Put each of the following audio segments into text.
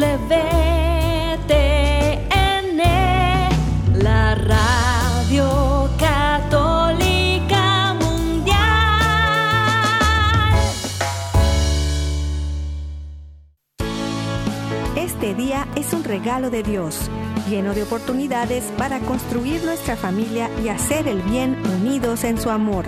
E, la radio católica mundial. Este día es un regalo de Dios, lleno de oportunidades para construir nuestra familia y hacer el bien unidos en su amor.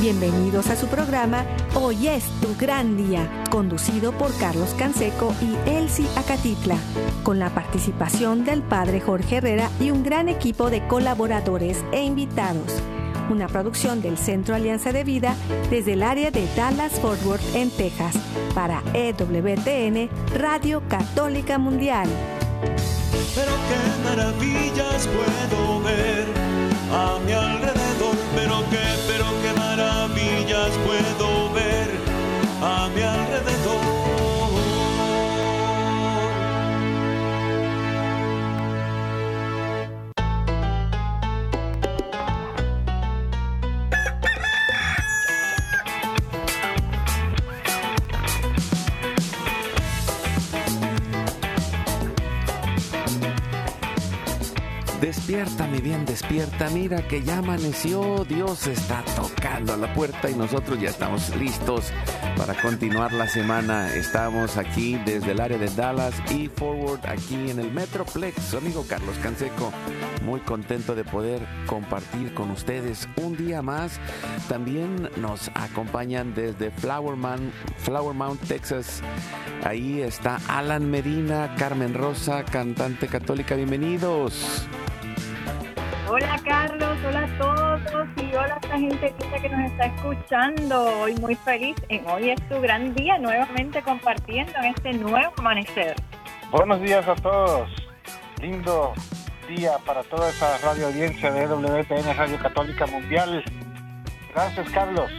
Bienvenidos a su programa Hoy es tu gran día, conducido por Carlos Canseco y Elsie Acatitla, con la participación del padre Jorge Herrera y un gran equipo de colaboradores e invitados. Una producción del Centro Alianza de Vida desde el área de Dallas Fort Worth en Texas para EWTN Radio Católica Mundial. Pero qué maravillas puedo ver a mi alrededor, puedo ver a mi alrededor. Despierta, mi bien, despierta. Mira que ya amaneció. Dios está tocando a la puerta y nosotros ya estamos listos para continuar la semana. Estamos aquí desde el área de Dallas y Forward, aquí en el Metroplex. Amigo Carlos Canseco, muy contento de poder compartir con ustedes un día más. También nos acompañan desde Flower, Man- Flower Mount, Texas. Ahí está Alan Medina, Carmen Rosa, cantante católica. Bienvenidos. Hola Carlos, hola a todos y hola a esta gente que nos está escuchando. Hoy muy feliz en hoy es tu gran día nuevamente compartiendo en este nuevo amanecer. Buenos días a todos. Lindo día para toda esa radio audiencia de WTN Radio Católica Mundial. Gracias, Carlos.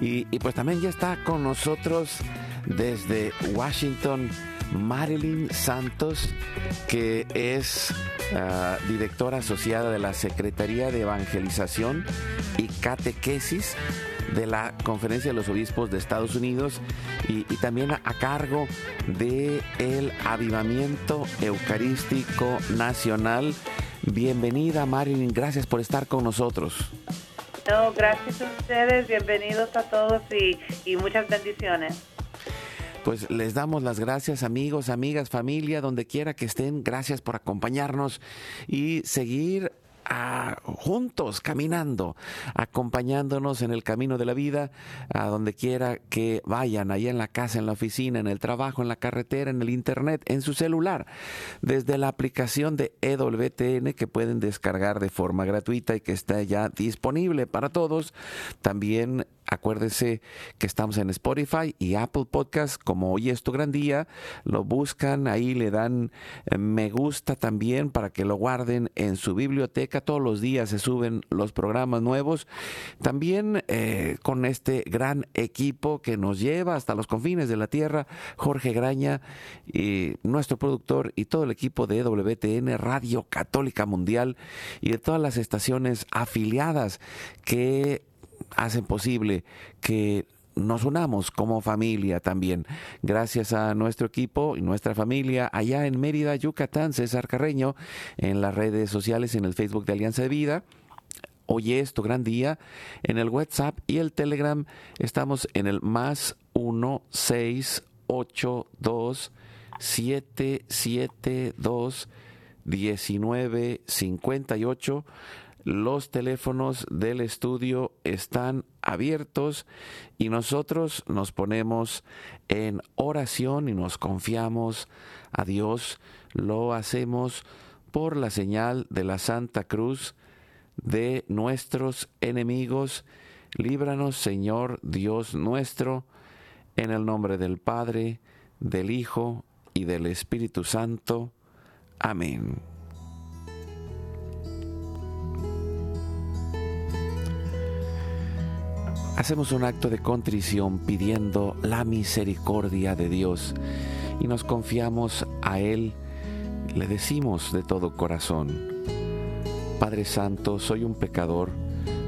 Y, y pues también ya está con nosotros desde Washington Marilyn Santos, que es ah, directora asociada de la Secretaría de Evangelización y Catequesis de la Conferencia de los Obispos de Estados Unidos y, también a, cargo de el Avivamiento Eucarístico Nacional. Bienvenida Marilyn, gracias por estar con nosotros. No, gracias a ustedes, bienvenidos a todos y muchas bendiciones. Pues les damos las gracias amigos, amigas, familia, donde quiera que estén. Gracias por acompañarnos y seguir ah, juntos caminando, acompañándonos en el camino de la vida, a donde quiera que vayan, allá en la casa, en la oficina, en el trabajo, en la carretera, en el internet, en su celular, desde la aplicación de EWTN que pueden descargar de forma gratuita y que está ya disponible para todos. También acuérdense que estamos en Spotify y Apple Podcast, como hoy es tu gran día, lo buscan, ahí le dan eh, me gusta también para que lo guarden en su biblioteca, todos los días se suben los programas nuevos, también eh, con este gran equipo que nos lleva hasta los confines de la tierra, Jorge Graña, y nuestro productor y todo el equipo de WTN Radio Católica Mundial y de todas las estaciones afiliadas que hacen posible que nos unamos como familia también. Gracias a nuestro equipo y nuestra familia allá en Mérida, Yucatán, César Carreño, en las redes sociales, en el Facebook de Alianza de Vida. Hoy es tu gran día. En el WhatsApp y el Telegram estamos en el más 1 6 8 2 7 7 2 19 58. Los teléfonos del estudio están abiertos y nosotros nos ponemos en oración y nos confiamos a Dios. Lo hacemos por la señal de la Santa Cruz de nuestros enemigos. Líbranos, Señor Dios nuestro, en el nombre del Padre, del Hijo y del Espíritu Santo. Amén. Hacemos un acto de contrición pidiendo la misericordia de Dios y nos confiamos a Él. Le decimos de todo corazón, Padre Santo, soy un pecador,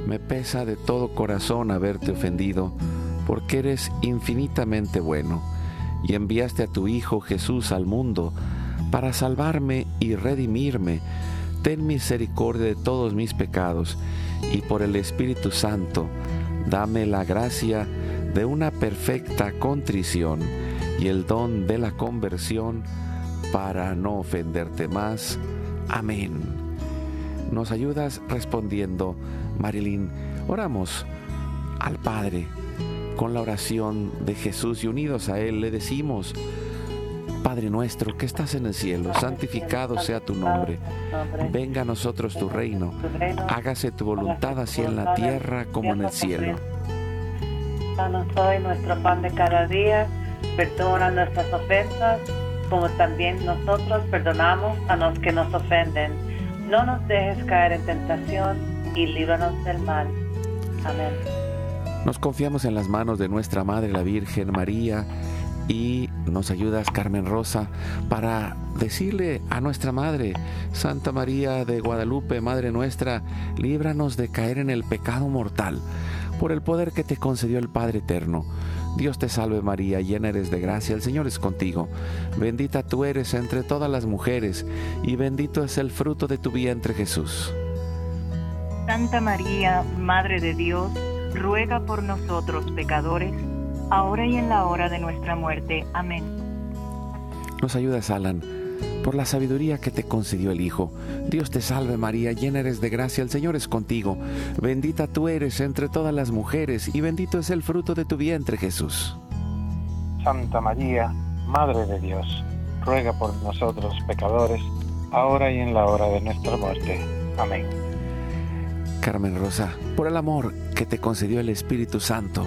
me pesa de todo corazón haberte ofendido, porque eres infinitamente bueno y enviaste a tu Hijo Jesús al mundo para salvarme y redimirme. Ten misericordia de todos mis pecados y por el Espíritu Santo, dame la gracia de una perfecta contrición y el don de la conversión para no ofenderte más. Amén. Nos ayudas respondiendo, Marilyn. Oramos al Padre con la oración de Jesús y unidos a Él le decimos, Padre nuestro que estás en el cielo, santificado sea tu nombre. Venga a nosotros tu reino. Hágase tu voluntad así en la tierra como en el cielo. Danos hoy nuestro pan de cada día. Perdona nuestras ofensas, como también nosotros perdonamos a los que nos ofenden. No nos dejes caer en tentación y líbranos del mal. Amén. Nos confiamos en las manos de nuestra Madre, la Virgen María y nos ayudas, Carmen Rosa, para decirle a nuestra Madre, Santa María de Guadalupe, Madre nuestra, líbranos de caer en el pecado mortal, por el poder que te concedió el Padre Eterno. Dios te salve María, llena eres de gracia, el Señor es contigo. Bendita tú eres entre todas las mujeres, y bendito es el fruto de tu vientre Jesús. Santa María, Madre de Dios, ruega por nosotros pecadores, ahora y en la hora de nuestra muerte. Amén. Nos ayudas, Alan, por la sabiduría que te concedió el Hijo. Dios te salve María, llena eres de gracia, el Señor es contigo. Bendita tú eres entre todas las mujeres y bendito es el fruto de tu vientre Jesús. Santa María, Madre de Dios, ruega por nosotros pecadores, ahora y en la hora de nuestra muerte. Amén. Carmen Rosa, por el amor que te concedió el Espíritu Santo,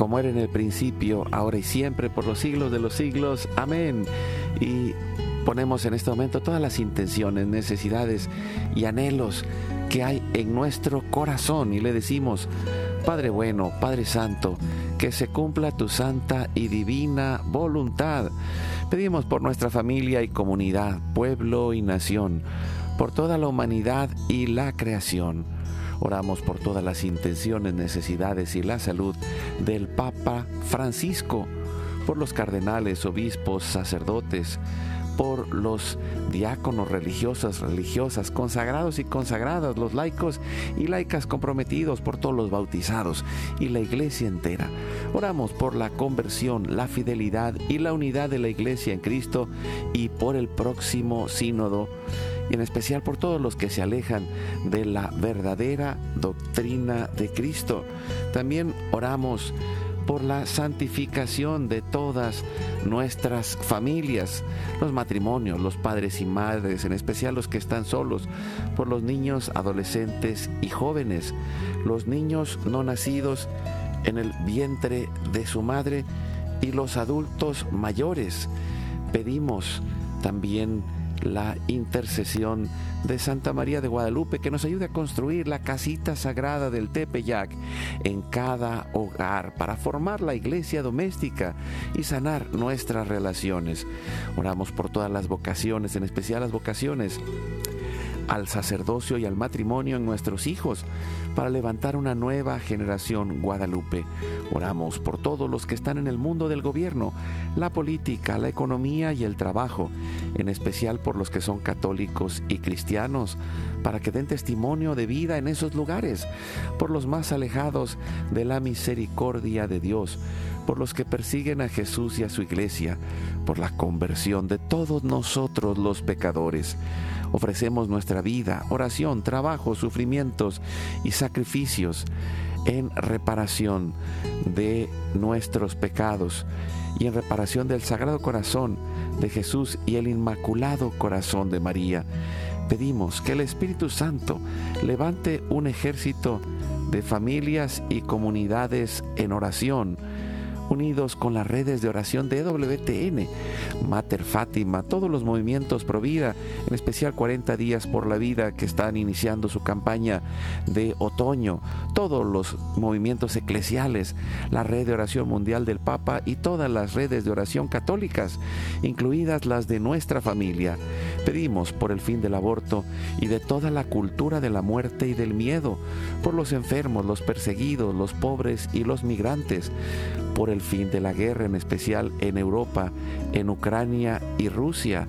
Como era en el principio, ahora y siempre, por los siglos de los siglos. Amén. Y ponemos en este momento todas las intenciones, necesidades y anhelos que hay en nuestro corazón y le decimos, Padre bueno, Padre Santo, que se cumpla tu santa y divina voluntad. Pedimos por nuestra familia y comunidad, pueblo y nación, por toda la humanidad y la creación. Oramos por todas las intenciones, necesidades y la salud del Papa Francisco, por los cardenales, obispos, sacerdotes, por los diáconos religiosos, religiosas, consagrados y consagradas, los laicos y laicas comprometidos, por todos los bautizados y la iglesia entera. Oramos por la conversión, la fidelidad y la unidad de la iglesia en Cristo y por el próximo sínodo y en especial por todos los que se alejan de la verdadera doctrina de Cristo. También oramos por la santificación de todas nuestras familias, los matrimonios, los padres y madres, en especial los que están solos, por los niños, adolescentes y jóvenes, los niños no nacidos en el vientre de su madre y los adultos mayores. Pedimos también la intercesión de Santa María de Guadalupe que nos ayude a construir la casita sagrada del Tepeyac en cada hogar para formar la iglesia doméstica y sanar nuestras relaciones. Oramos por todas las vocaciones, en especial las vocaciones al sacerdocio y al matrimonio en nuestros hijos para levantar una nueva generación guadalupe. Oramos por todos los que están en el mundo del gobierno, la política, la economía y el trabajo, en especial por los que son católicos y cristianos, para que den testimonio de vida en esos lugares, por los más alejados de la misericordia de Dios, por los que persiguen a Jesús y a su iglesia, por la conversión de todos nosotros los pecadores. Ofrecemos nuestra vida, oración, trabajo, sufrimientos y sacrificios en reparación de nuestros pecados y en reparación del Sagrado Corazón de Jesús y el Inmaculado Corazón de María. Pedimos que el Espíritu Santo levante un ejército de familias y comunidades en oración unidos con las redes de oración de WTN, Mater Fátima, todos los movimientos Pro Vida, en especial 40 días por la vida que están iniciando su campaña de otoño, todos los movimientos eclesiales, la red de oración mundial del Papa y todas las redes de oración católicas, incluidas las de nuestra familia. Pedimos por el fin del aborto y de toda la cultura de la muerte y del miedo, por los enfermos, los perseguidos, los pobres y los migrantes, por el fin de la guerra, en especial en Europa, en Ucrania y Rusia.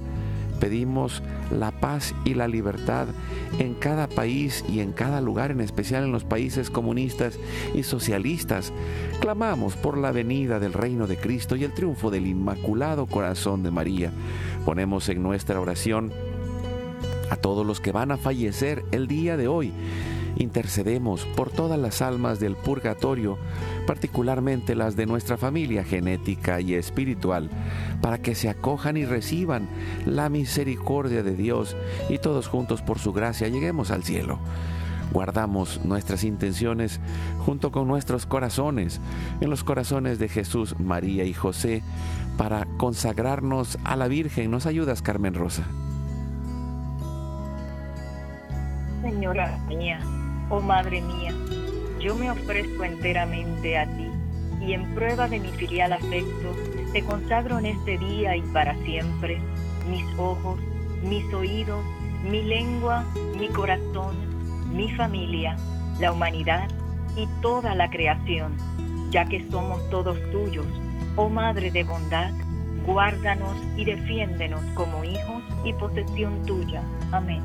Pedimos la paz y la libertad en cada país y en cada lugar, en especial en los países comunistas y socialistas. Clamamos por la venida del reino de Cristo y el triunfo del Inmaculado Corazón de María. Ponemos en nuestra oración a todos los que van a fallecer el día de hoy Intercedemos por todas las almas del purgatorio, particularmente las de nuestra familia genética y espiritual, para que se acojan y reciban la misericordia de Dios y todos juntos por su gracia lleguemos al cielo. Guardamos nuestras intenciones junto con nuestros corazones, en los corazones de Jesús, María y José, para consagrarnos a la Virgen. ¿Nos ayudas, Carmen Rosa? Señora mía, Oh Madre mía, yo me ofrezco enteramente a ti y en prueba de mi filial afecto, te consagro en este día y para siempre mis ojos, mis oídos, mi lengua, mi corazón, mi familia, la humanidad y toda la creación, ya que somos todos tuyos, oh Madre de bondad, guárdanos y defiéndenos como hijos y posesión tuya. Amén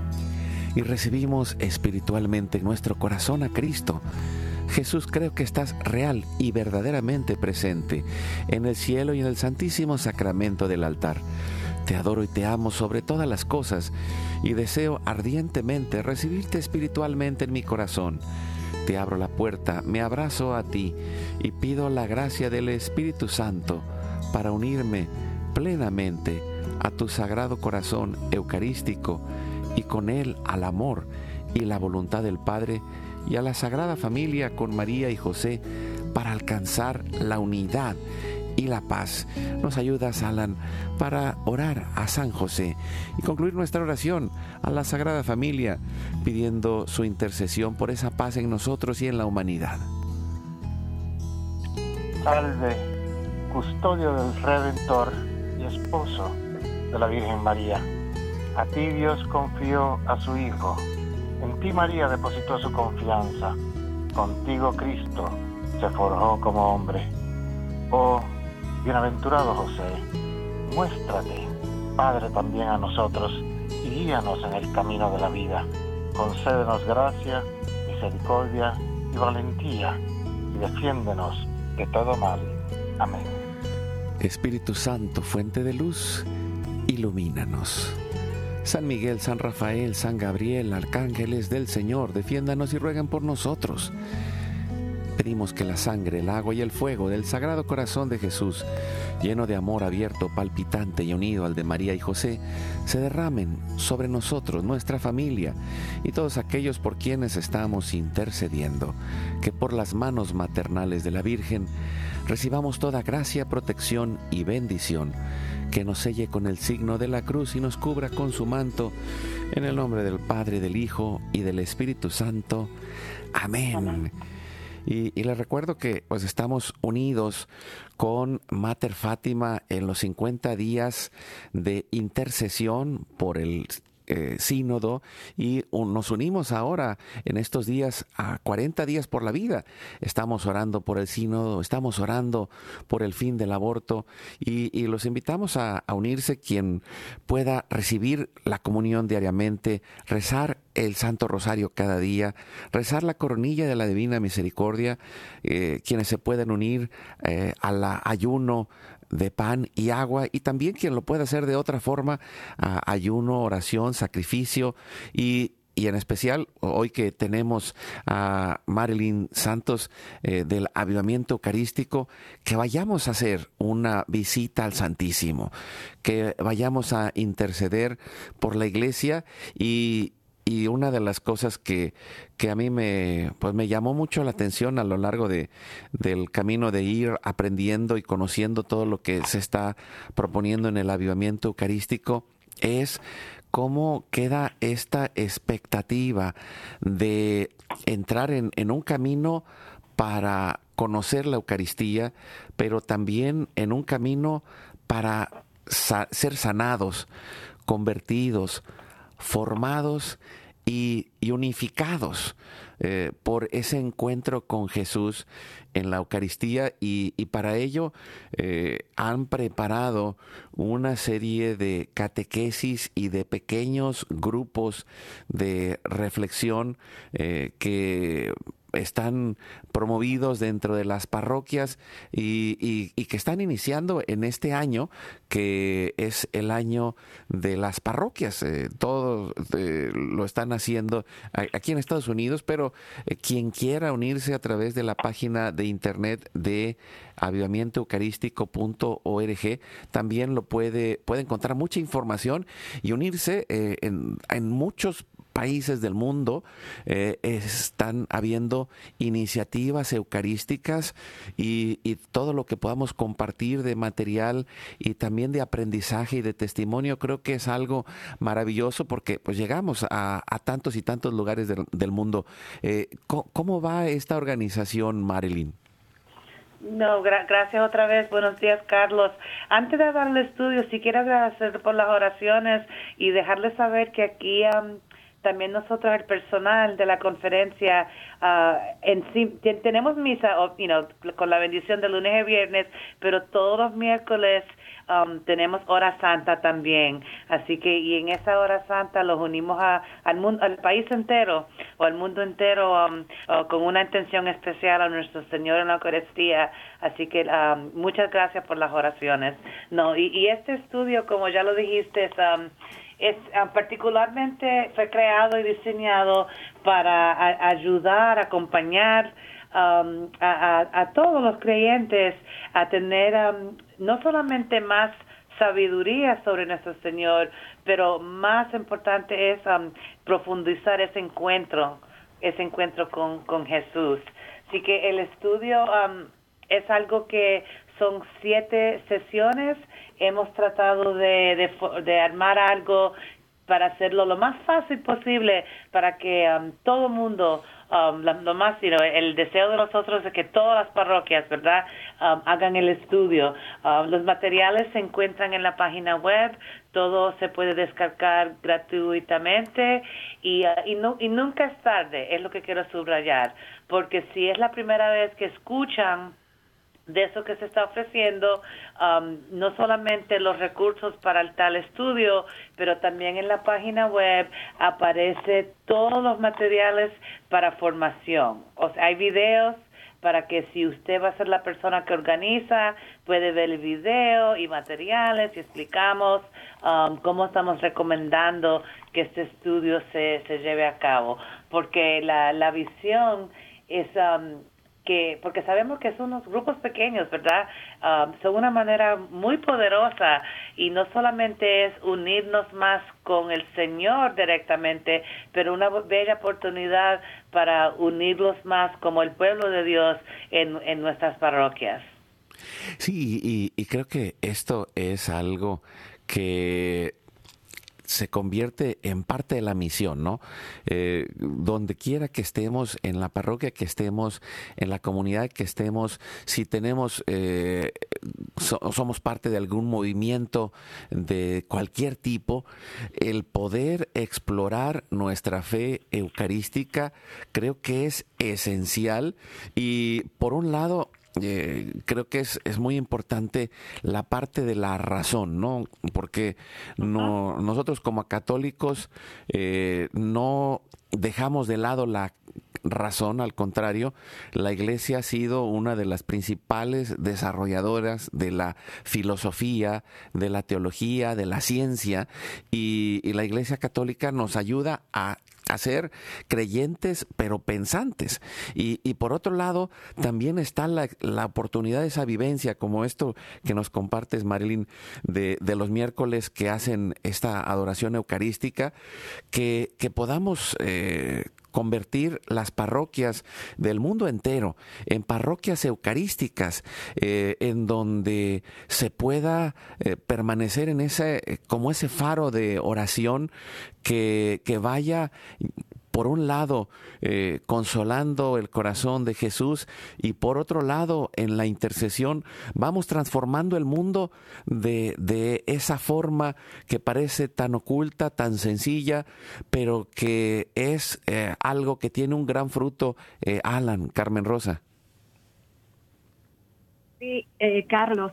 y recibimos espiritualmente en nuestro corazón a Cristo. Jesús, creo que estás real y verdaderamente presente en el cielo y en el santísimo sacramento del altar. Te adoro y te amo sobre todas las cosas y deseo ardientemente recibirte espiritualmente en mi corazón. Te abro la puerta, me abrazo a ti y pido la gracia del Espíritu Santo para unirme plenamente a tu sagrado corazón eucarístico y con él al amor y la voluntad del Padre y a la Sagrada Familia con María y José para alcanzar la unidad y la paz. Nos ayudas, Alan, para orar a San José y concluir nuestra oración a la Sagrada Familia, pidiendo su intercesión por esa paz en nosotros y en la humanidad. Salve, custodio del Redentor y esposo de la Virgen María a ti Dios confió a su Hijo. En ti María depositó su confianza. Contigo Cristo se forjó como hombre. Oh, bienaventurado José, muéstrate, Padre, también a nosotros y guíanos en el camino de la vida. Concédenos gracia, misericordia y valentía y defiéndenos de todo mal. Amén. Espíritu Santo, fuente de luz, ilumínanos. San Miguel, San Rafael, San Gabriel, arcángeles del Señor, defiéndanos y rueguen por nosotros. Pedimos que la sangre, el agua y el fuego del Sagrado Corazón de Jesús, lleno de amor abierto, palpitante y unido al de María y José, se derramen sobre nosotros, nuestra familia y todos aquellos por quienes estamos intercediendo, que por las manos maternales de la Virgen recibamos toda gracia, protección y bendición que nos selle con el signo de la cruz y nos cubra con su manto, en el nombre del Padre, del Hijo y del Espíritu Santo. Amén. Y, les recuerdo que pues estamos unidos con Mater Fátima en los 50 días de intercesión por el eh, sínodo y nos unimos ahora en estos días a 40 días por la vida. Estamos orando por el sínodo, estamos orando por el fin del aborto y, los invitamos a, unirse quien pueda recibir la comunión diariamente, rezar el Santo Rosario cada día, rezar la coronilla de la Divina Misericordia, eh, quienes se pueden unir eh, al ayuno de pan y agua y también quien lo puede hacer de otra forma, ayuno, oración, sacrificio y, en especial hoy que tenemos a Marilyn Santos eh, del avivamiento eucarístico, que vayamos a hacer una visita al Santísimo, que vayamos a interceder por la iglesia y, y una de las cosas que, que, a mí me, pues me llamó mucho la atención a lo largo de, del camino de ir aprendiendo y conociendo todo lo que se está proponiendo en el avivamiento eucarístico es cómo queda esta expectativa de entrar en, en un camino para conocer la Eucaristía, pero también en un camino para ser sanados, convertidos, formados y, unificados eh, por ese encuentro con Jesús en la Eucaristía. Y, para ello eh, han preparado una serie de catequesis y de pequeños grupos de reflexión eh, que están promovidos dentro de las parroquias y, que están iniciando en este año, que es el año de las parroquias. Eh, todos eh, lo están haciendo aquí en Estados Unidos, pero eh, quien quiera unirse a través de la página de internet de avivamientoeucarístico.org también lo puede, puede encontrar mucha información y unirse en, en muchos países del mundo eh, están habiendo iniciativas eucarísticas y, todo lo que podamos compartir de material y también de aprendizaje y de testimonio creo que es algo maravilloso porque pues llegamos a, tantos y tantos lugares del, mundo. Eh, ¿cómo, va esta organización, Marilyn? No, gracias otra vez. Buenos días, Carlos. Antes de darle estudio, si quiero agradecer por las oraciones y dejarles saber que aquí también nosotros el personal de la conferencia uh, en sí, tenemos misa con la bendición de lunes y viernes pero todos los miércoles um, tenemos hora santa también. Así que y en esa hora santa los unimos a, al mundo al país entero o al mundo entero um, con una intención especial a nuestro Señor en la Eucaristía. Así que um, muchas gracias por las oraciones. No y, y este estudio como ya lo dijiste es es ah, particularmente fue creado y diseñado para ayudar, acompañar um, a, todos los creyentes a tener um, no solamente más sabiduría sobre nuestro Señor, pero más importante es um, profundizar ese encuentro, ese encuentro con, con Jesús. Así que el estudio es algo que son siete sesiones hemos tratado de, de, armar algo para hacerlo lo más fácil posible para que um, todo mundo um, lo más el deseo de nosotros es que todas las parroquias verdad um, hagan el estudio. Los materiales se encuentran en la página web todo se puede descargar gratuitamente y, uh, y, no, y nunca es tarde es lo que quiero subrayar porque si es la primera vez que escuchan de eso que se está ofreciendo, um, no solamente los recursos para el tal estudio, pero también en la página web aparece todos los materiales para formación. O sea, hay videos para que si usted va a ser la persona que organiza, puede ver el video y materiales y explicamos um, cómo estamos recomendando que este estudio se, se lleve a cabo. Porque la, la visión es... Um, que porque sabemos que son unos grupos pequeños, ¿verdad? Um, son una manera muy poderosa y no solamente es unirnos más con el Señor directamente, pero una bella oportunidad para unirlos más como el pueblo de Dios en, en nuestras parroquias. Sí, y creo que esto es algo que se convierte en parte de la misión, ¿no? Eh, donde quiera que estemos, en la parroquia que estemos, en la comunidad que estemos, si tenemos, eh, somos parte de algún movimiento de cualquier tipo, el poder explorar nuestra fe eucarística creo que es esencial y por un lado eh, creo que es, es, muy importante la parte de la razón, ¿no? Porque no, nosotros como católicos eh, no dejamos de lado la razón, al contrario, la iglesia ha sido una de las principales desarrolladoras de la filosofía, de la teología, de la ciencia, y, la iglesia católica nos ayuda a ser creyentes pero pensantes. Y, y por otro lado, también está la, la, oportunidad de esa vivencia, como esto que nos compartes, Marilyn, de, de los miércoles que hacen esta adoración eucarística, que, que podamos eh, convertir las parroquias del mundo entero en parroquias eucarísticas, eh, en donde se pueda eh, permanecer en ese, como ese faro de oración que, que vaya por un lado eh, consolando el corazón de Jesús y por otro lado en la intercesión vamos transformando el mundo de, de esa forma que parece tan oculta, tan sencilla, pero que es eh, algo que tiene un gran fruto. Eh, Alan, Carmen Rosa. Sí, eh, Carlos,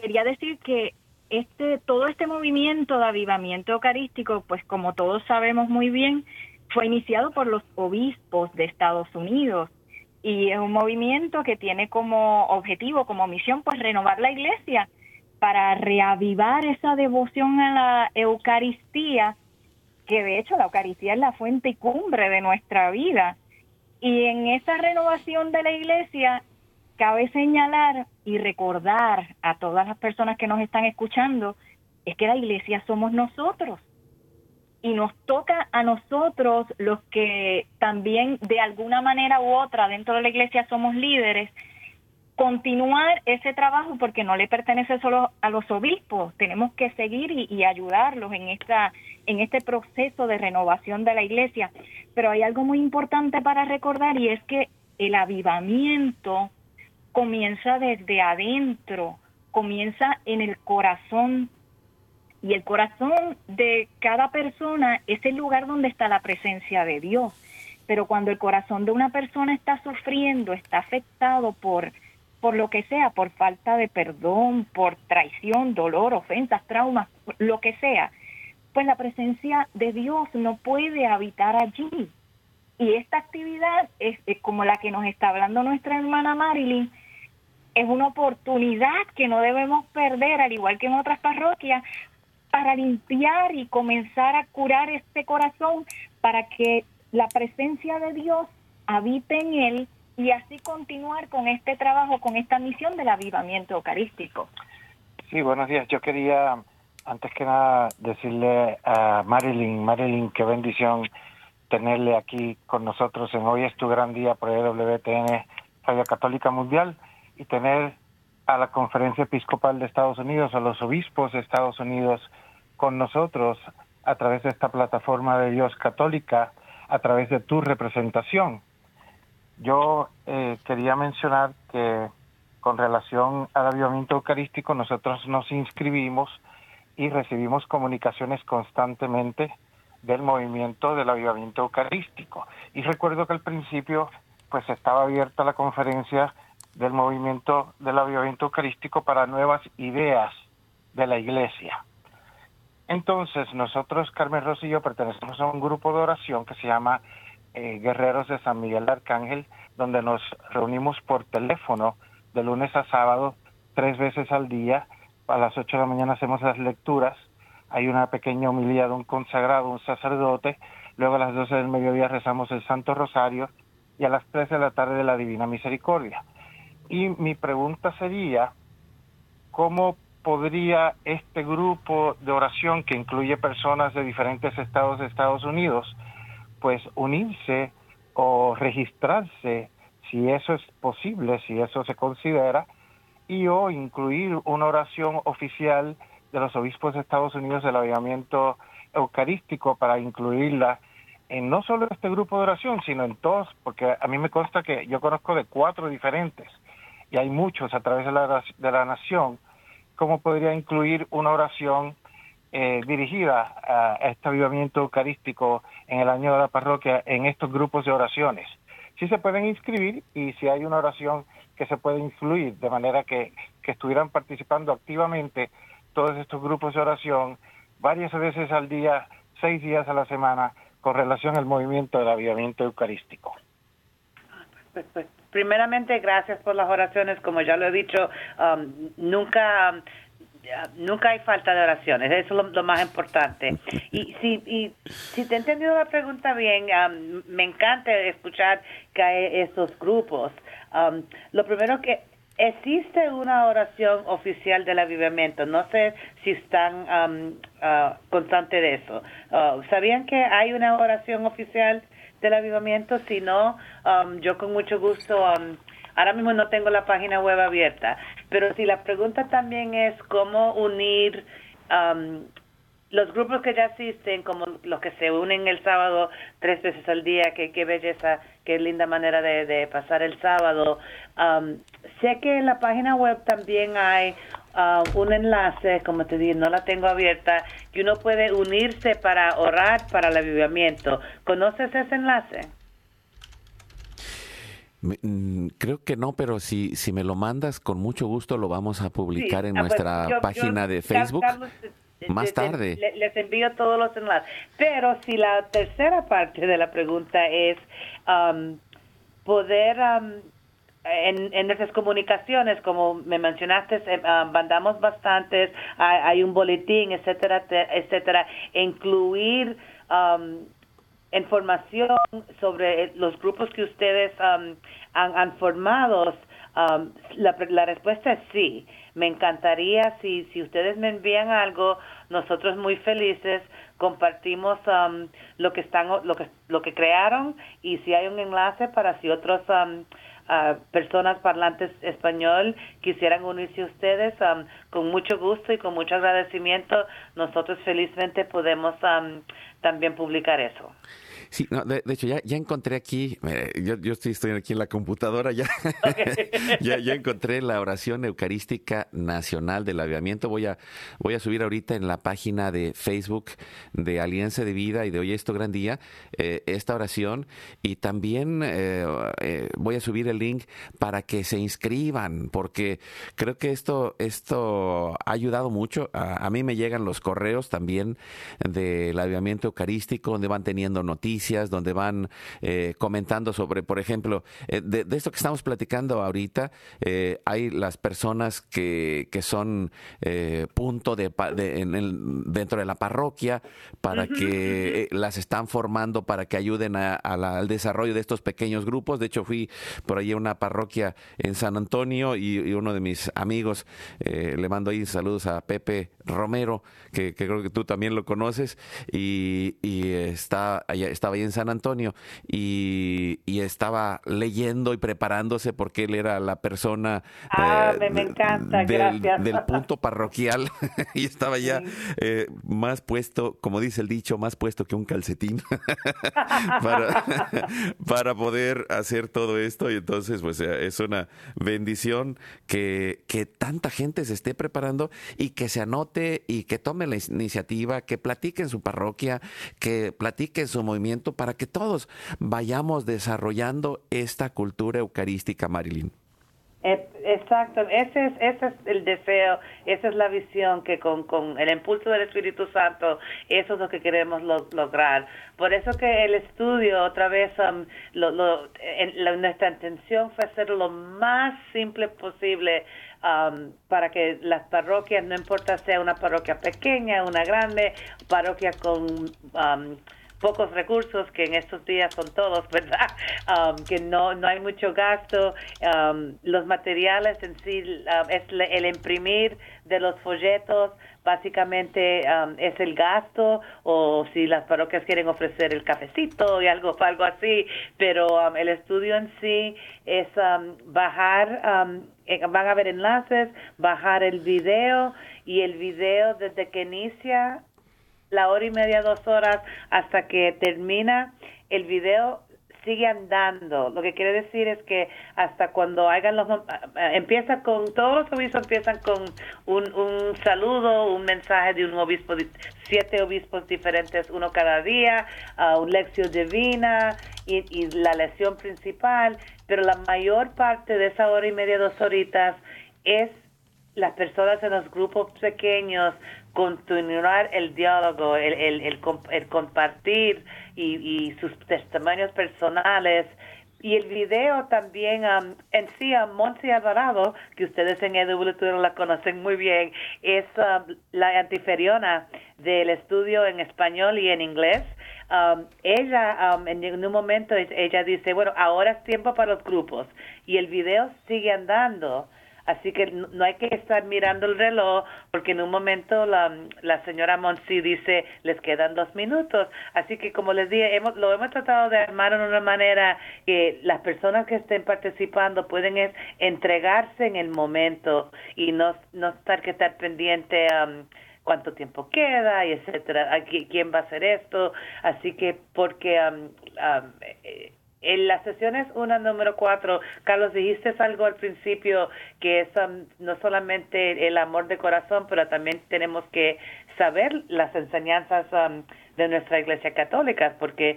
quería decir que este todo este movimiento de avivamiento eucarístico, pues como todos sabemos muy bien, fue iniciado por los obispos de Estados Unidos y es un movimiento que tiene como objetivo, como misión, pues renovar la iglesia para reavivar esa devoción a la Eucaristía, que de hecho la Eucaristía es la fuente y cumbre de nuestra vida. Y en esa renovación de la iglesia cabe señalar y recordar a todas las personas que nos están escuchando, es que la iglesia somos nosotros y nos toca a nosotros los que también de alguna manera u otra dentro de la iglesia somos líderes, continuar ese trabajo porque no le pertenece solo a los obispos, tenemos que seguir y, ayudarlos en esta en este proceso de renovación de la iglesia, pero hay algo muy importante para recordar y es que el avivamiento comienza desde adentro, comienza en el corazón y el corazón de cada persona es el lugar donde está la presencia de Dios. Pero cuando el corazón de una persona está sufriendo, está afectado por, por lo que sea, por falta de perdón, por traición, dolor, ofensas, traumas, lo que sea, pues la presencia de Dios no puede habitar allí. Y esta actividad es, como la que nos está hablando nuestra hermana Marilyn, es una oportunidad que no debemos perder, al igual que en otras parroquias, para limpiar y comenzar a curar este corazón para que la presencia de Dios habite en él y así continuar con este trabajo, con esta misión del avivamiento eucarístico. Sí, buenos días. Yo quería, antes que nada, decirle a Marilyn, Marilyn, qué bendición tenerle aquí con nosotros en Hoy es tu gran día por EWTN, Radio Católica Mundial, y tener a la Conferencia Episcopal de Estados Unidos, a los obispos de Estados Unidos, con nosotros a través de esta plataforma de Dios católica, a través de tu representación. Yo eh, quería mencionar que con relación al avivamiento eucarístico nosotros nos inscribimos y recibimos comunicaciones constantemente del movimiento del avivamiento eucarístico. Y recuerdo que al principio pues estaba abierta la conferencia del movimiento del avivamiento eucarístico para nuevas ideas de la iglesia. Entonces, nosotros, Carmen Rosillo, y yo, pertenecemos a un grupo de oración que se llama eh, Guerreros de San Miguel de Arcángel, donde nos reunimos por teléfono de lunes a sábado, tres veces al día. A las ocho de la mañana hacemos las lecturas. Hay una pequeña humildad de un consagrado, un sacerdote. Luego a las doce del mediodía rezamos el Santo Rosario y a las tres de la tarde de la Divina Misericordia. Y mi pregunta sería, ¿cómo podría este grupo de oración que incluye personas de diferentes estados de Estados Unidos, pues unirse o registrarse si eso es posible, si eso se considera, y o incluir una oración oficial de los obispos de Estados Unidos del avivamiento eucarístico para incluirla en no solo este grupo de oración, sino en todos, porque a mí me consta que yo conozco de cuatro diferentes y hay muchos a través de la, de la nación cómo podría incluir una oración eh, dirigida a este avivamiento eucarístico en el año de la parroquia en estos grupos de oraciones. Sí se pueden inscribir y si hay una oración que se puede incluir de manera que, que estuvieran participando activamente todos estos grupos de oración varias veces al día, seis días a la semana, con relación al movimiento del avivamiento eucarístico. Pues, pues, primeramente, gracias por las oraciones. Como ya lo he dicho, um, nunca nunca hay falta de oraciones, eso es lo, más importante. Y si, y, si te he entendido la pregunta bien, um, me encanta escuchar que hay esos grupos. Um, lo primero que existe una oración oficial del avivamiento, no sé si están um, uh, constantes de eso. Uh, ¿Sabían que hay una oración oficial del avivamiento? Si no, yo con mucho gusto Ahora mismo no tengo la página web abierta, pero si la pregunta también es cómo unir um, los grupos que ya existen, como los que se unen el sábado tres veces al día, que qué belleza, qué linda manera de, pasar el sábado. Um, sé que en la página web también hay uh, un enlace, como te dije, no la tengo abierta, que uno puede unirse para orar para el avivamiento. ¿Conoces ese enlace? Mm, creo que no, pero si, si me lo mandas, con mucho gusto lo vamos a publicar en ah, pues, nuestra página de Facebook. más tarde. les envío todos los enlaces. Pero si la tercera parte de la pregunta es um, poder um, en, en esas comunicaciones, como me mencionaste, eh, um, mandamos bastantes, hay, un boletín, etcétera, etcétera, incluir información sobre los grupos que ustedes um, han, formado, um, la, la, respuesta es sí. Me encantaría si, si ustedes me envían algo, nosotros muy felices compartimos um, lo que están lo que lo que crearon y si hay un enlace para si otros uh, personas parlantes español quisieran unirse a ustedes con mucho gusto y con mucho agradecimiento nosotros felizmente podemos también publicar eso. Sí, no, de, hecho, ya, ya encontré aquí, eh, yo, yo estoy, estoy aquí en la computadora, ya, ya, encontré la oración eucarística nacional del aviamiento. Voy a, voy a subir ahorita en la página de Facebook de Alianza de Vida y de Hoy Esto Gran Día eh, esta oración y también eh, voy a subir el link para que se inscriban, porque creo que esto, esto ha ayudado mucho. A, a mí me llegan los correos también del aviamiento eucarístico, donde van teniendo noticias donde van eh, comentando sobre, por ejemplo, eh, de, esto que estamos platicando ahorita, eh, hay las personas que, que son punto de, dentro de la parroquia para que las están formando para que ayuden al desarrollo de estos pequeños grupos. De hecho, fui por ahí a una parroquia en San Antonio y, uno de mis amigos, le mando ahí saludos a Pepe Romero, que, creo que tú también lo conoces, y, y está, estaba ahí en San Antonio y, estaba leyendo y preparándose porque él era la persona ah, me, encanta, del, del, punto parroquial. Y estaba ya eh, más puesto, como dice el dicho, más puesto que un calcetín para, para poder hacer todo esto. Y entonces pues eh, es una bendición que, que tanta gente se esté preparando y que se anote y que tome la iniciativa, que platique en su parroquia, que platique en su movimiento para que todos vayamos desarrollando esta cultura eucarística, Marilyn. Exacto, ese es, ese es el deseo, esa es la visión que con, con el impulso del Espíritu Santo, eso es lo que queremos lograr. Por eso que el estudio, otra vez, um, lo, nuestra intención fue hacerlo lo más simple posible um, para que las parroquias, no importa sea una parroquia pequeña, una grande, parroquia con... Um, pocos recursos, que en estos días son todos, ¿verdad? Um, que no, no hay mucho gasto. Um, los materiales en sí, um, es el imprimir de los folletos, básicamente es el gasto, o si las parroquias quieren ofrecer el cafecito y algo, algo así, pero el estudio en sí es bajar, eh, van a haber enlaces, bajar el video y el video desde que inicia la hora y media, dos horas hasta que termina el video sigue andando. Lo que quiere decir es que hasta cuando hagan los... Empieza con... Todos los obispos empiezan con un, un saludo, un mensaje de un obispo, siete obispos diferentes, uno cada día, un lección divina y, y la lección principal, pero la mayor parte de esa hora y media, dos horitas es las personas en los grupos pequeños continuar el diálogo, el, el, el, compartir y, sus testimonios personales y el video también um, en sí, a Monsi Alvarado, que ustedes en EWTN la conocen muy bien, es um, la antiferiona del estudio en español y en inglés. Um, ella, um, en un momento, ella dice, bueno, ahora es tiempo para los grupos. Y el video sigue andando. Así que no hay que estar mirando el reloj porque en un momento la, la señora Monsi dice les quedan dos minutos. Así que como les dije, hemos, lo hemos tratado de armar de una manera que las personas que estén participando pueden entregarse en el momento y no, no estar que estar pendiente a... Um, cuánto tiempo queda y etcétera, quién va a hacer esto, así que porque um, um, eh, en las sesiones una número cuatro, Carlos, dijiste algo al principio que es um, no solamente el amor de corazón, pero también tenemos que saber las enseñanzas de nuestra Iglesia Católica, porque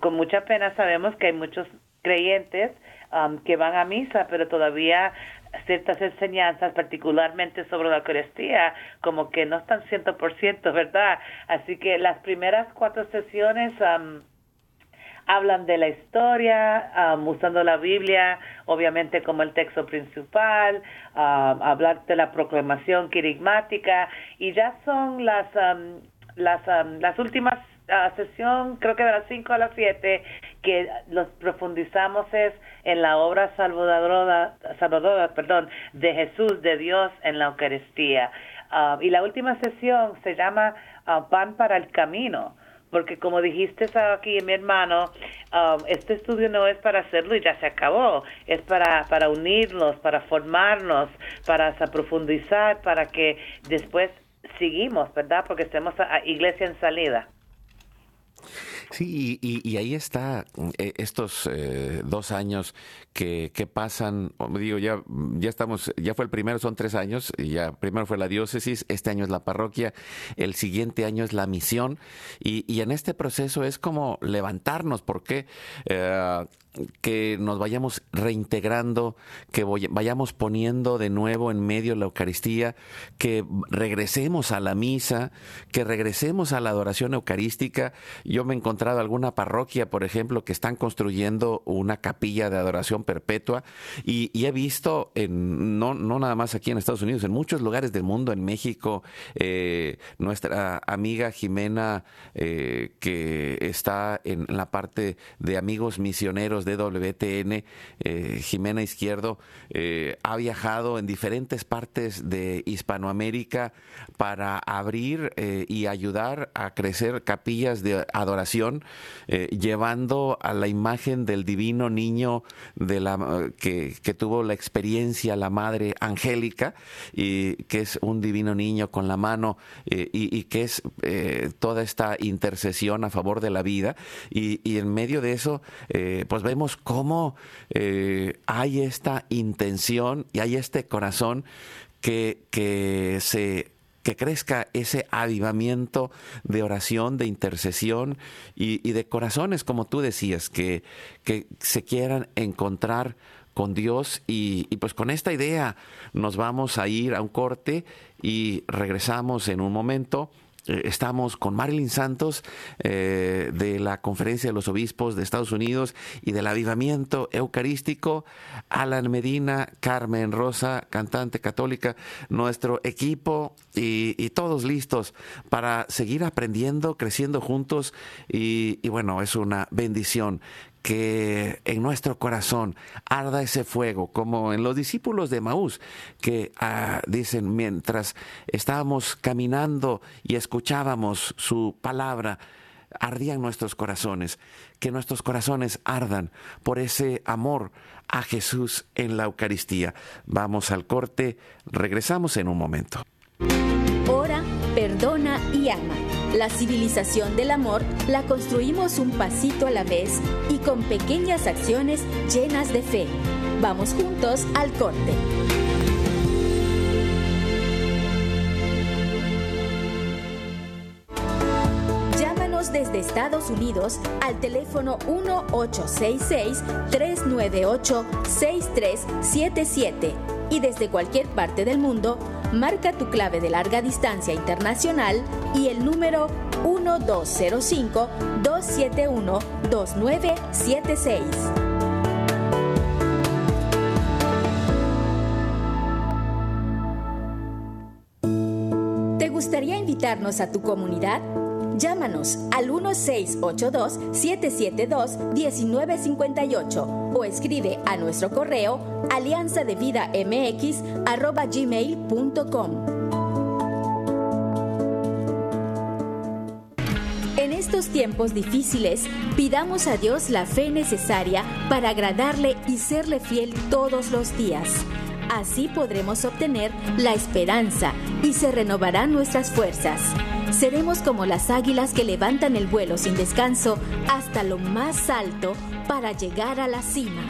con mucha pena sabemos que hay muchos creyentes que van a misa, pero todavía ciertas enseñanzas, particularmente sobre la Eucaristía, como que no están 100%, ¿verdad? Así que las primeras cuatro sesiones hablan de la historia, usando la Biblia, obviamente como el texto principal, hablar de la proclamación quirigmática, y ya son las, las, las últimas sesión, creo que de las 5 a las 7, que los profundizamos es en la obra salvadora, salvadora perdón, de Jesús, de Dios en la Eucaristía. Ah, y la última sesión se llama uh, Pan para el Camino, porque como dijiste aquí mi hermano, ah, este estudio no es para hacerlo y ya se acabó, es para, para unirnos, para formarnos, para profundizar, para que después seguimos, ¿verdad? Porque estemos a iglesia en salida. Sí, y, ahí está eh, estos eh, dos años que, que, pasan, digo, ya, ya estamos, ya fue el primero, son tres años, ya primero fue la diócesis, este año es la parroquia, el siguiente año es la misión, y, y en este proceso es como levantarnos, porque eh, que nos vayamos reintegrando, que vayamos poniendo de nuevo en medio la Eucaristía, que regresemos a la misa, que regresemos a la adoración eucarística. Yo me he encontrado alguna parroquia, por ejemplo, que están construyendo una capilla de adoración perpetua y, he visto, en, no, nada más aquí en Estados Unidos, en muchos lugares del mundo, en México, eh, nuestra amiga Jimena, eh, que está en la parte de amigos misioneros, de WTN, eh, Jimena Izquierdo, eh, ha viajado en diferentes partes de Hispanoamérica para abrir eh, y ayudar a crecer capillas de adoración, llevando a la imagen del divino niño de la, que, tuvo la experiencia, la madre angélica, y que es un divino niño con la mano y, que es toda esta intercesión a favor de la vida. Y en medio de eso, pues vemos cómo eh, hay esta intención y hay este corazón que, que se que crezca ese avivamiento de oración, de intercesión y, de corazones, como tú decías, que, que se quieran encontrar con Dios. Y, pues con esta idea nos vamos a ir a un corte y regresamos en un momento estamos con Marilyn Santos eh, de la Conferencia de los Obispos de Estados Unidos y del Avivamiento Eucarístico, Alan Medina, Carmen Rosa, cantante católica, nuestro equipo y, todos listos para seguir aprendiendo, creciendo juntos y bueno, es una bendición que en nuestro corazón arda ese fuego, como en los discípulos de Maús, que ah, dicen, mientras estábamos caminando y escuchábamos su palabra, ardían nuestros corazones, que nuestros corazones ardan por ese amor a Jesús en la Eucaristía. Vamos al corte, regresamos en un momento. Ora, perdona y ama la civilización del amor la construimos un pasito a la vez y con pequeñas acciones llenas de fe. Vamos juntos al corte. Llámanos desde Estados Unidos al teléfono 1866-398-6377 y desde cualquier parte del mundo, marca tu clave de larga distancia internacional y el número 1205-271-2976. ¿Te gustaría invitarnos a tu comunidad? Llámanos al 1682-772-1958 o escribe a nuestro correo alianza de vida mx gmail.com. En estos tiempos difíciles, pidamos a Dios la fe necesaria para agradarle y serle fiel todos los días. Así podremos obtener la esperanza y se renovarán nuestras fuerzas. Seremos como las águilas que levantan el vuelo sin descanso hasta lo más alto para llegar a la cima.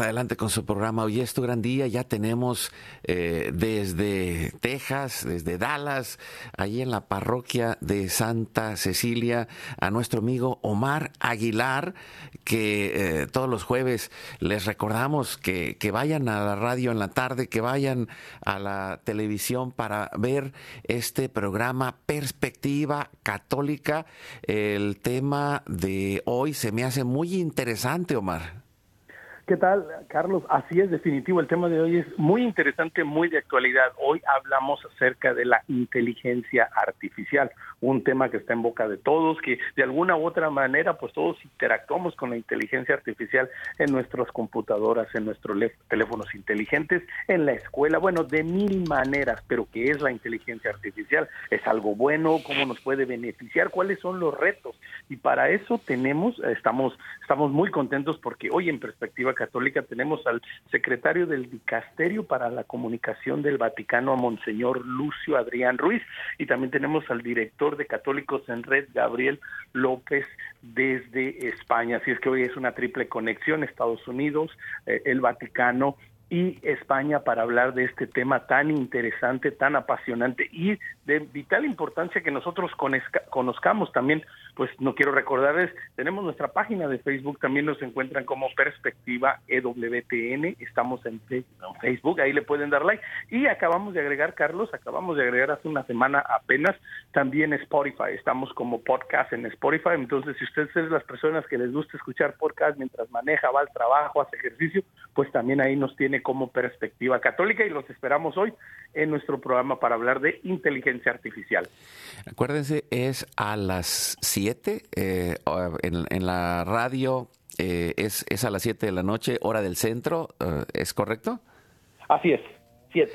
Adelante con su programa. Hoy es tu gran día. Ya tenemos eh, desde Texas, desde Dallas, ahí en la parroquia de Santa Cecilia, a nuestro amigo Omar Aguilar, que eh, todos los jueves les recordamos que vayan a la radio en la tarde, que vayan a la televisión para ver este programa Perspectiva Católica. El tema de hoy se me hace muy interesante, Omar. ¿Qué tal, Carlos? Así es, definitivo. El tema de hoy es muy interesante, muy de actualidad. Hoy hablamos acerca de la inteligencia artificial, un tema que está en boca de todos, que de alguna u otra manera, pues todos interactuamos con la inteligencia artificial en nuestras computadoras, en nuestros teléfonos inteligentes, en la escuela, bueno, de mil maneras, pero ¿qué es la inteligencia artificial? ¿Es algo bueno? ¿Cómo nos puede beneficiar? ¿Cuáles son los retos? Y para eso tenemos, estamos, estamos muy contentos porque hoy en perspectiva Católica tenemos al secretario del Dicasterio para la Comunicación del Vaticano, a Monseñor Lucio Adrián Ruiz, y también tenemos al director de Católicos en Red, Gabriel López, desde España. Así es que hoy es una triple conexión, Estados Unidos, eh, el Vaticano y España para hablar de este tema tan interesante, tan apasionante y de vital importancia que nosotros conozcamos también pues no quiero recordarles, tenemos nuestra página de Facebook, también nos encuentran como Perspectiva EWTN, estamos en Facebook, ahí le pueden dar like. Y acabamos de agregar, Carlos, acabamos de agregar hace una semana apenas también Spotify, estamos como podcast en Spotify, entonces si ustedes es las personas que les gusta escuchar podcast mientras maneja, va al trabajo, hace ejercicio, pues también ahí nos tiene como Perspectiva Católica y los esperamos hoy en nuestro programa para hablar de inteligencia artificial. Acuérdense, es a las 7 eh, en, la radio, eh, es, es, a las 7 de la noche, hora del centro, eh, ¿es correcto? Así es, 7.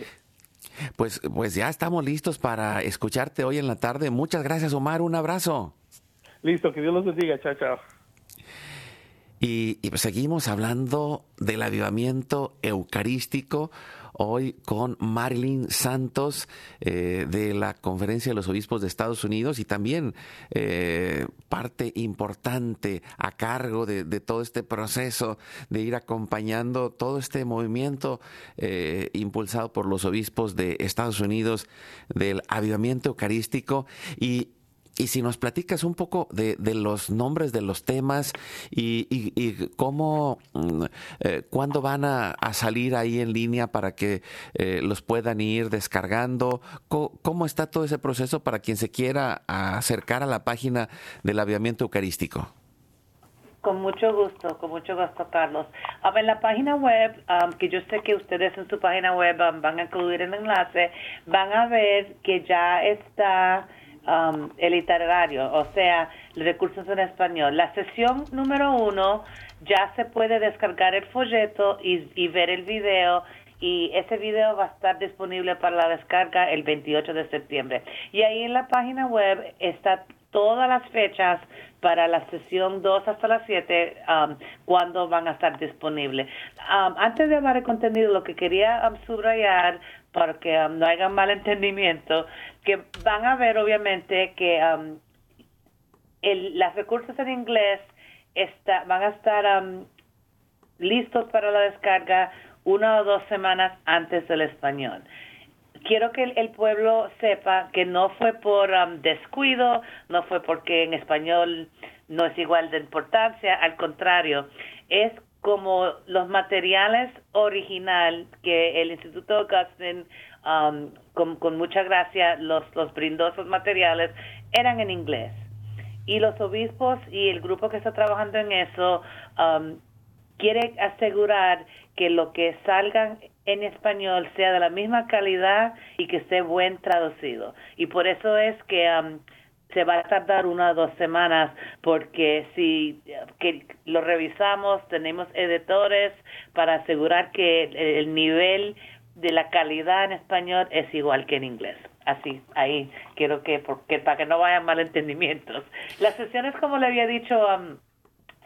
Pues, pues ya estamos listos para escucharte hoy en la tarde. Muchas gracias, Omar. Un abrazo. Listo, que Dios los bendiga. Chao, chao. Y, y seguimos hablando del avivamiento eucarístico hoy con Marilyn Santos eh, de la Conferencia de los Obispos de Estados Unidos y también eh, parte importante a cargo de, todo este proceso de ir acompañando todo este movimiento eh, impulsado por los obispos de Estados Unidos del avivamiento eucarístico. Y y si nos platicas un poco de, los nombres de los temas y, cómo, mm, eh, cuándo van a, salir ahí en línea para que eh, los puedan ir descargando, ¿Cómo, está todo ese proceso para quien se quiera acercar a la página del aviamiento eucarístico. Con mucho gusto, con mucho gusto, Carlos. Ah, en la página web, um, que yo sé que ustedes en su página web van a incluir el enlace, van a ver que ya está um, el itinerario, o sea, recursos en español. La sesión número uno ya se puede descargar el folleto y, ver el video y ese video va a estar disponible para la descarga el 28 de septiembre. Y ahí en la página web está todas las fechas para la sesión 2 hasta las 7, um, cuando van a estar disponibles. Um, antes de hablar de contenido, lo que quería um, subrayar, para que no haya malentendimiento, que van a ver obviamente que el, las recursos en inglés está, van a estar listos para la descarga una o dos semanas antes del español. Quiero que el, pueblo sepa que no fue por um, descuido, no fue porque en español no es igual de importancia, al contrario, es como los materiales original que el Instituto Augustine um, con, mucha gracia los, los brindó esos materiales eran en inglés. Y los obispos y el grupo que está trabajando en eso um, quiere asegurar que lo que salga en español sea de la misma calidad y que esté buen traducido. Y por eso es que um, se va a tardar una o dos semanas porque si que lo revisamos, tenemos editores para asegurar que el, nivel de la calidad en español es igual que en inglés. Así, ahí quiero que, porque, para que no vayan malentendimientos. Las sesiones, como le había dicho, um,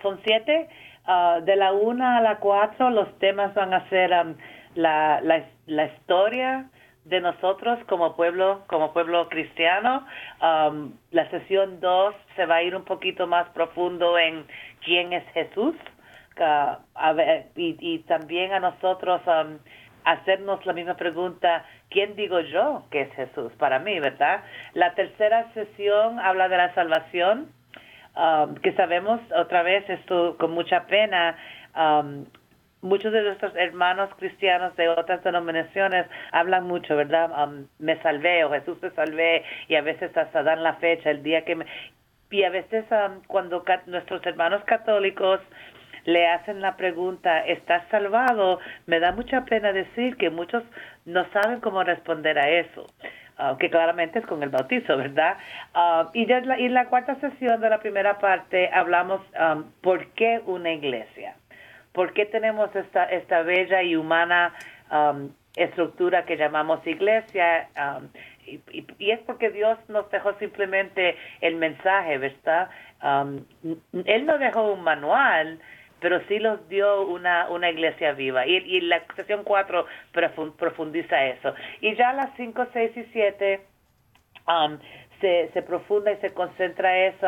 son siete. Uh, de la una a la cuatro, los temas van a ser um, la, la, la historia, de nosotros como pueblo, como pueblo cristiano. Um, la sesión 2 se va a ir un poquito más profundo en quién es Jesús y, también a nosotros um, hacernos la misma pregunta, ¿quién digo yo que es Jesús para mí, verdad? La tercera sesión habla de la salvación, um, que sabemos otra vez esto con mucha pena muchos de nuestros hermanos cristianos de otras denominaciones hablan mucho, ¿verdad? Um, me salvé o Jesús me salvé y a veces hasta dan la fecha, el día que me... Y a veces um, cuando nuestros hermanos católicos le hacen la pregunta, ¿estás salvado? Me da mucha pena decir que muchos no saben cómo responder a eso. Uh, que claramente es con el bautizo, ¿verdad? Uh, y, ya y en la cuarta sesión de la primera parte hablamos um, por qué una iglesia. ¿Por qué tenemos esta, esta bella y humana um, estructura que llamamos iglesia? Um, y, es porque Dios nos dejó simplemente el mensaje, ¿verdad? Um, él no dejó un manual, pero sí nos dio una, una iglesia viva. Y, y la sesión 4 profundiza eso. Y ya las 5, 6 y 7 se, se profunda y se concentra eso,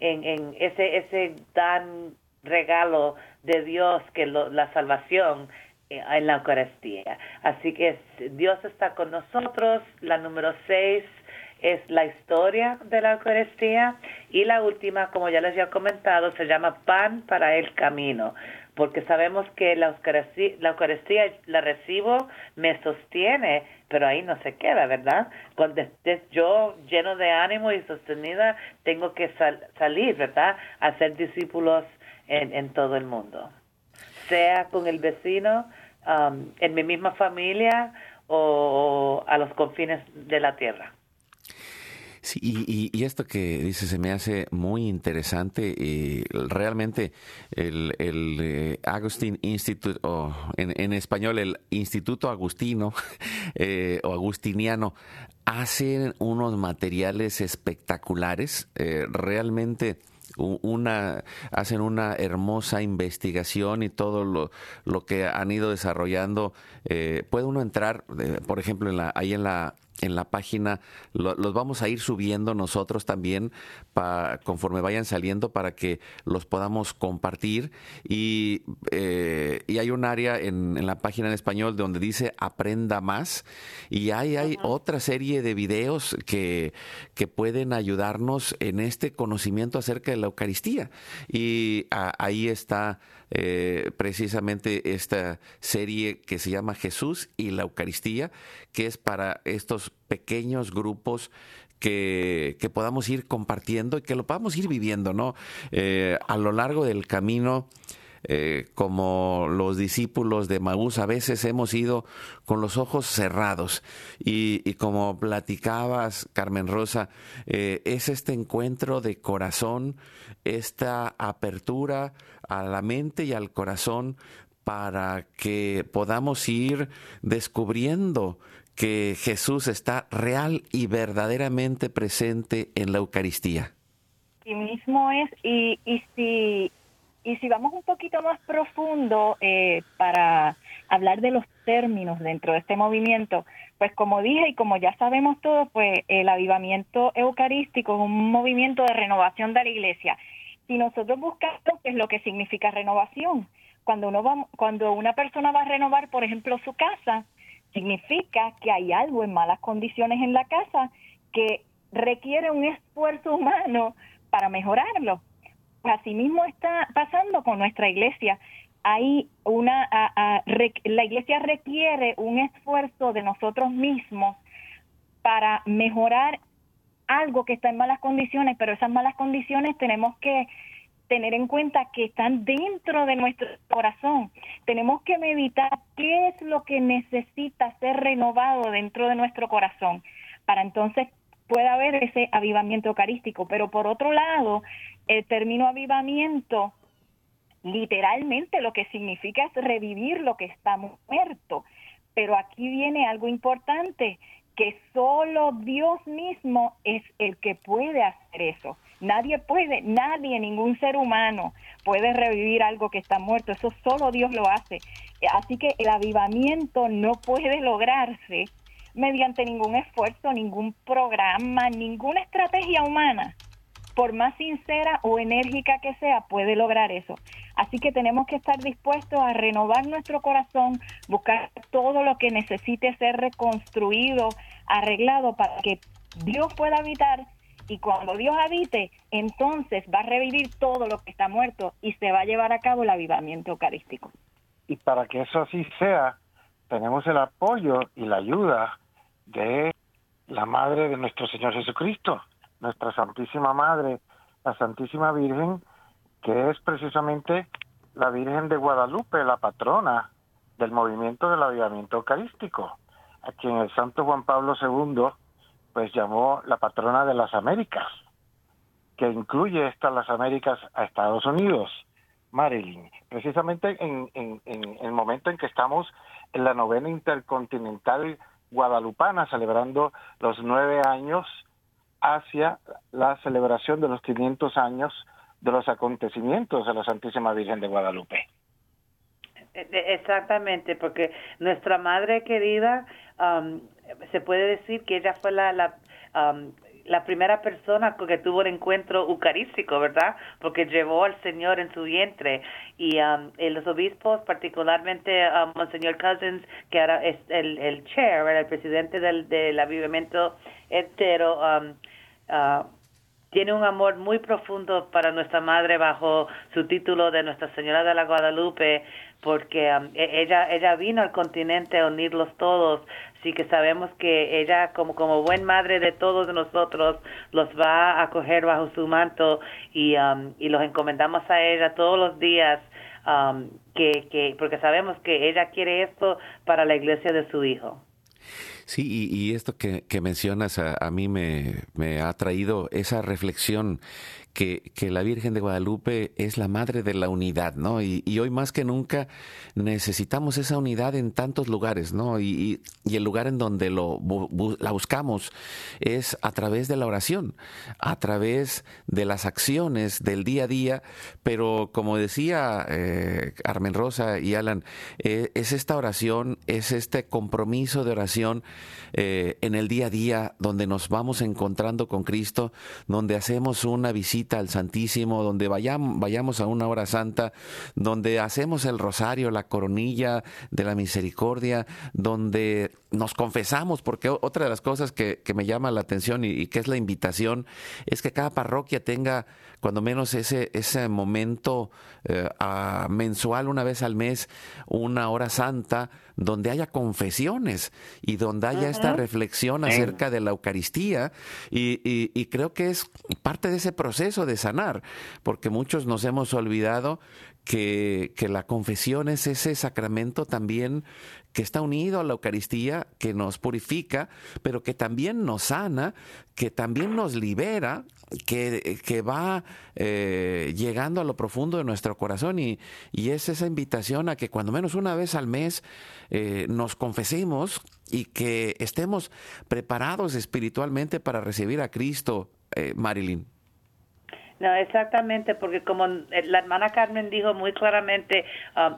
en, en ese, ese tan regalo de Dios que la salvación eh, en la Eucaristía. Así que Dios está con nosotros. La número seis es la historia de la Eucaristía y la última, como ya les había comentado, se llama pan para el camino, porque sabemos que la Eucaristía, la, Eucaristía, la recibo, me sostiene, pero ahí no se queda, ¿verdad? Cuando estés yo lleno de ánimo y sostenida, tengo que salir, ¿verdad? A ser discípulos en, todo el mundo, sea con el vecino, um, en mi misma familia o a los confines de la tierra. Sí, y, esto que dice se me hace muy interesante. Y realmente el, el eh, Agustín Institute, o en, español el Instituto Agustino eh, o Agustiniano, hacen unos materiales espectaculares. Eh, realmente una, hacen una hermosa investigación y todo lo, lo que han ido desarrollando. Eh, puede uno entrar, eh, por ejemplo, en la, ahí en la, en la página, los vamos a ir subiendo nosotros también pa, conforme vayan saliendo para que los podamos compartir. Y, eh, y hay un área en, en, la página en español donde dice aprenda más. Y ahí hay otra serie de videos que, que pueden ayudarnos en este conocimiento acerca de la Eucaristía. Y ahí está eh, precisamente esta serie que se llama Jesús y la Eucaristía, que es para estos pequeños grupos que, podamos ir compartiendo y que lo podamos ir viviendo, ¿no? Eh, a lo largo del camino. Eh, como los discípulos de Maús, a veces hemos ido con los ojos cerrados. Y, como platicabas, Carmen Rosa, es este encuentro de corazón, esta apertura a la mente y al corazón para que podamos ir descubriendo que Jesús está real y verdaderamente presente en la Eucaristía. Y mismo es, y, y si y si vamos un poquito más profundo eh, para hablar de los términos dentro de este movimiento, pues como dije y como ya sabemos todos, pues el avivamiento eucarístico es un movimiento de renovación de la iglesia si nosotros buscamos qué es lo que significa renovación, cuando uno va, cuando una persona va a renovar, por ejemplo, su casa, significa que hay algo en malas condiciones en la casa que requiere un esfuerzo humano para mejorarlo. Así mismo está pasando con nuestra iglesia. Hay una, la iglesia requiere un esfuerzo de nosotros mismos para mejorar algo que está en malas condiciones, pero esas malas condiciones tenemos que tener en cuenta que están dentro de nuestro corazón. Tenemos que meditar qué es lo que necesita ser renovado dentro de nuestro corazón para entonces pueda haber ese avivamiento eucarístico. Pero por otro lado, el término avivamiento literalmente lo que significa es revivir lo que está muerto. Pero aquí viene algo importante, que solo Dios mismo es el que puede hacer eso. Nadie puede, nadie, ningún ser humano puede revivir algo que está muerto. Eso solo Dios lo hace. Así que el avivamiento no puede lograrse mediante ningún esfuerzo, ningún programa, ninguna estrategia humana. Por más sincera o enérgica que sea, puede lograr eso. Así que tenemos que estar dispuestos a renovar nuestro corazón, buscar todo lo que necesite ser reconstruido, arreglado para que Dios pueda habitar y cuando Dios habite, entonces va a revivir todo lo que está muerto y se va a llevar a cabo el avivamiento eucarístico. Y para que eso así sea, tenemos el apoyo y la ayuda de la Madre de nuestro Señor Jesucristo, nuestra Santísima Madre, la Santísima Virgen, que es precisamente la Virgen de Guadalupe, la patrona del movimiento del avivamiento eucarístico, a quien el Santo Juan Pablo II pues llamó la patrona de las Américas, que incluye estas las Américas a Estados Unidos, Marilyn. Precisamente en, en, en el momento en que estamos en la novena intercontinental guadalupana, celebrando los nueve años hacia la celebración de los 500 años de los acontecimientos de la Santísima Virgen de Guadalupe. E, e, exactamente, porque nuestra madre querida, um, se puede decir que ella fue la, la, um, la primera persona que tuvo el encuentro eucarístico, ¿verdad? Porque llevó al Señor en su vientre. Y um, los obispos, particularmente um, Monseñor Cousins, que ahora es el, el chair, el presidente del, del avivamiento entero, um, uh, tiene un amor muy profundo para nuestra madre bajo su título de Nuestra Señora de la Guadalupe, porque e, ella ella vino al continente a unirlos todos, así que sabemos que ella como como buen madre de todos nosotros los va a acoger bajo su manto y um, y los encomendamos a ella todos los días um, que que porque sabemos que ella quiere esto para la iglesia de su hijo. Sí, y, esto que, mencionas a, a mí me, me, ha traído esa reflexión que, que, la Virgen de Guadalupe es la madre de la unidad, ¿no? Y, hoy más que nunca necesitamos esa unidad en tantos lugares, ¿no? Y, y el lugar en donde lo, la buscamos es a través de la oración, a través de las acciones del día a día, pero como decía eh, Carmen Rosa y Alan, eh, es esta oración, es este compromiso de oración eh, en el día a día donde nos vamos encontrando con Cristo, donde hacemos una visita al Santísimo, donde vayamos, a una hora santa, donde hacemos el rosario, la coronilla de la misericordia, donde nos confesamos, porque otra de las cosas que, me llama la atención y, que es la invitación es que cada parroquia tenga cuando menos ese, ese momento eh, mensual, una vez al mes, una hora santa, donde haya confesiones y donde haya esta reflexión acerca de la Eucaristía. Y, y, creo que es parte de ese proceso de sanar, porque muchos nos hemos olvidado que, que, la confesión es ese sacramento también que está unido a la Eucaristía, que nos purifica, pero que también nos sana, que también nos libera, que, que va eh, llegando a lo profundo de nuestro corazón y, y, es esa invitación a que cuando menos una vez al mes eh, nos confesemos y que estemos preparados espiritualmente para recibir a Cristo, eh, Marilyn. No, exactamente, porque como la hermana Carmen dijo muy claramente, um,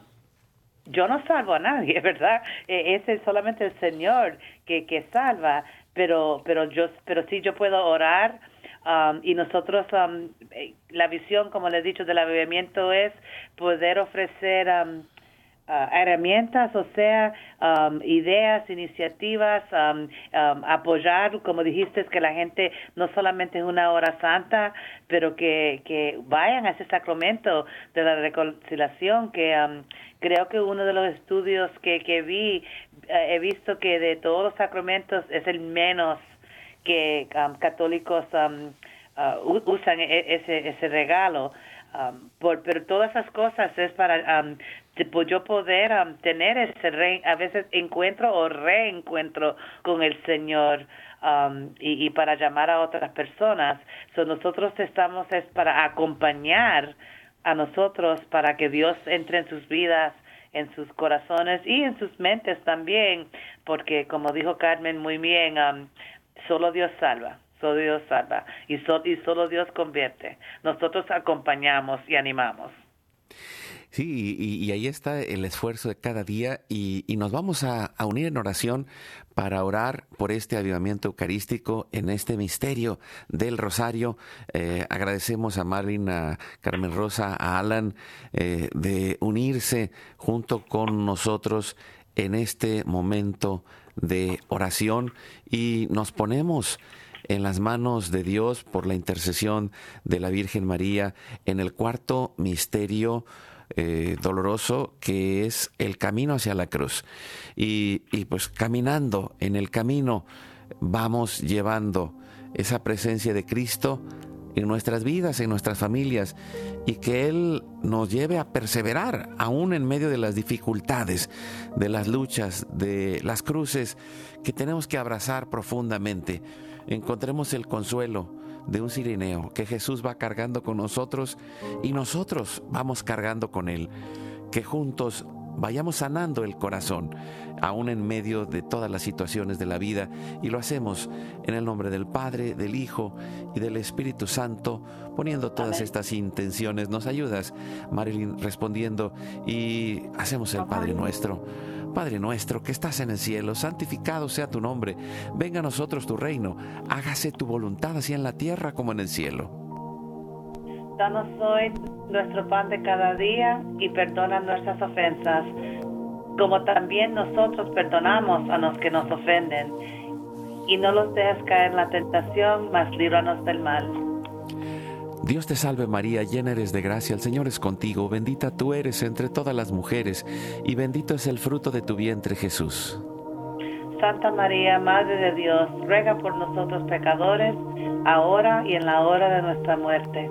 yo no salvo a nadie, ¿verdad? Eh, es solamente el Señor que, que salva, pero, pero yo, pero sí yo puedo orar. Um, y nosotros, um, eh, la visión, como les he dicho, del avivamiento es poder ofrecer um, ah, herramientas, o sea, um, ideas, iniciativas, um, um, apoyar, como dijiste, que la gente no solamente es una hora santa, pero que, que vayan a ese sacramento de la reconciliación, que creo que uno de los estudios que, que vi, eh, he visto que de todos los sacramentos es el menos que católicos uh, usan e, ese, ese regalo. Um, pero todas esas cosas es para um, pues yo poder um, tener ese re, a veces encuentro o reencuentro con el Señor um, y, y, para llamar a otras personas. So nosotros estamos es para acompañar a nosotros para que Dios entre en sus vidas en sus corazones y en sus mentes también, porque como dijo Carmen muy bien, um, solo Dios salva solo Dios salva y, solo Dios convierte. Nosotros acompañamos y animamos. Sí, y, ahí está el esfuerzo de cada día y, nos vamos a, unir en oración para orar por este avivamiento eucarístico en este misterio del rosario. Eh, agradecemos a Marvin, a Carmen Rosa, a Alan eh, de unirse junto con nosotros en este momento de oración y nos ponemos en las manos de Dios por la intercesión de la Virgen María en el cuarto misterio eh, doloroso que es el camino hacia la cruz. Y, y pues caminando en el camino vamos llevando esa presencia de Cristo en nuestras vidas, en nuestras familias, y que Él nos lleve a perseverar aún en medio de las dificultades, de las luchas, de las cruces que tenemos que abrazar profundamente encontremos el consuelo de un sirineo que Jesús va cargando con nosotros y nosotros vamos cargando con Él. Que juntos vayamos sanando el corazón, aún en medio de todas las situaciones de la vida, y lo hacemos en el nombre del Padre, del Hijo y del Espíritu Santo, poniendo todas estas intenciones. Nos ayudas, Marilyn, respondiendo, y hacemos el Padre nuestro. Padre nuestro que estás en el cielo, santificado sea tu nombre, venga a nosotros tu reino, hágase tu voluntad así en la tierra como en el cielo. Danos hoy nuestro pan de cada día y perdona nuestras ofensas, como también nosotros perdonamos a los que nos ofenden. Y no los dejes caer en la tentación, mas líbranos del mal. Dios te salve María, llena eres de gracia, el Señor es contigo, bendita tú eres entre todas las mujeres, y bendito es el fruto de tu vientre Jesús. Santa María, Madre de Dios, ruega por nosotros pecadores, ahora y en la hora de nuestra muerte.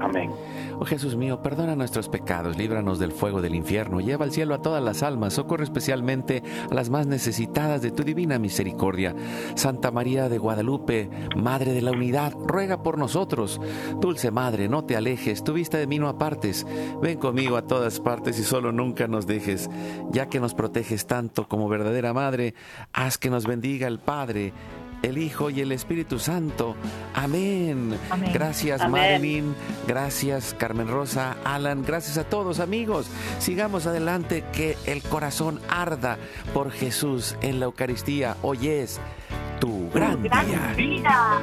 Amén. Oh Jesús mío, perdona nuestros pecados, líbranos del fuego del infierno, lleva al cielo a todas las almas, socorre especialmente a las más necesitadas de tu divina misericordia. Santa María de Guadalupe, Madre de la Unidad, ruega por nosotros. Dulce Madre, no te alejes, tu vista de mí no apartes. Ven conmigo a todas partes y solo nunca nos dejes. Ya que nos proteges tanto como verdadera Madre, haz que nos bendiga el Padre el Hijo y el Espíritu Santo. Amén. Gracias Marilyn, gracias Carmen Rosa, Alan, gracias a todos amigos. Sigamos adelante, que el corazón arda por Jesús en la Eucaristía. Hoy es tu gran, día.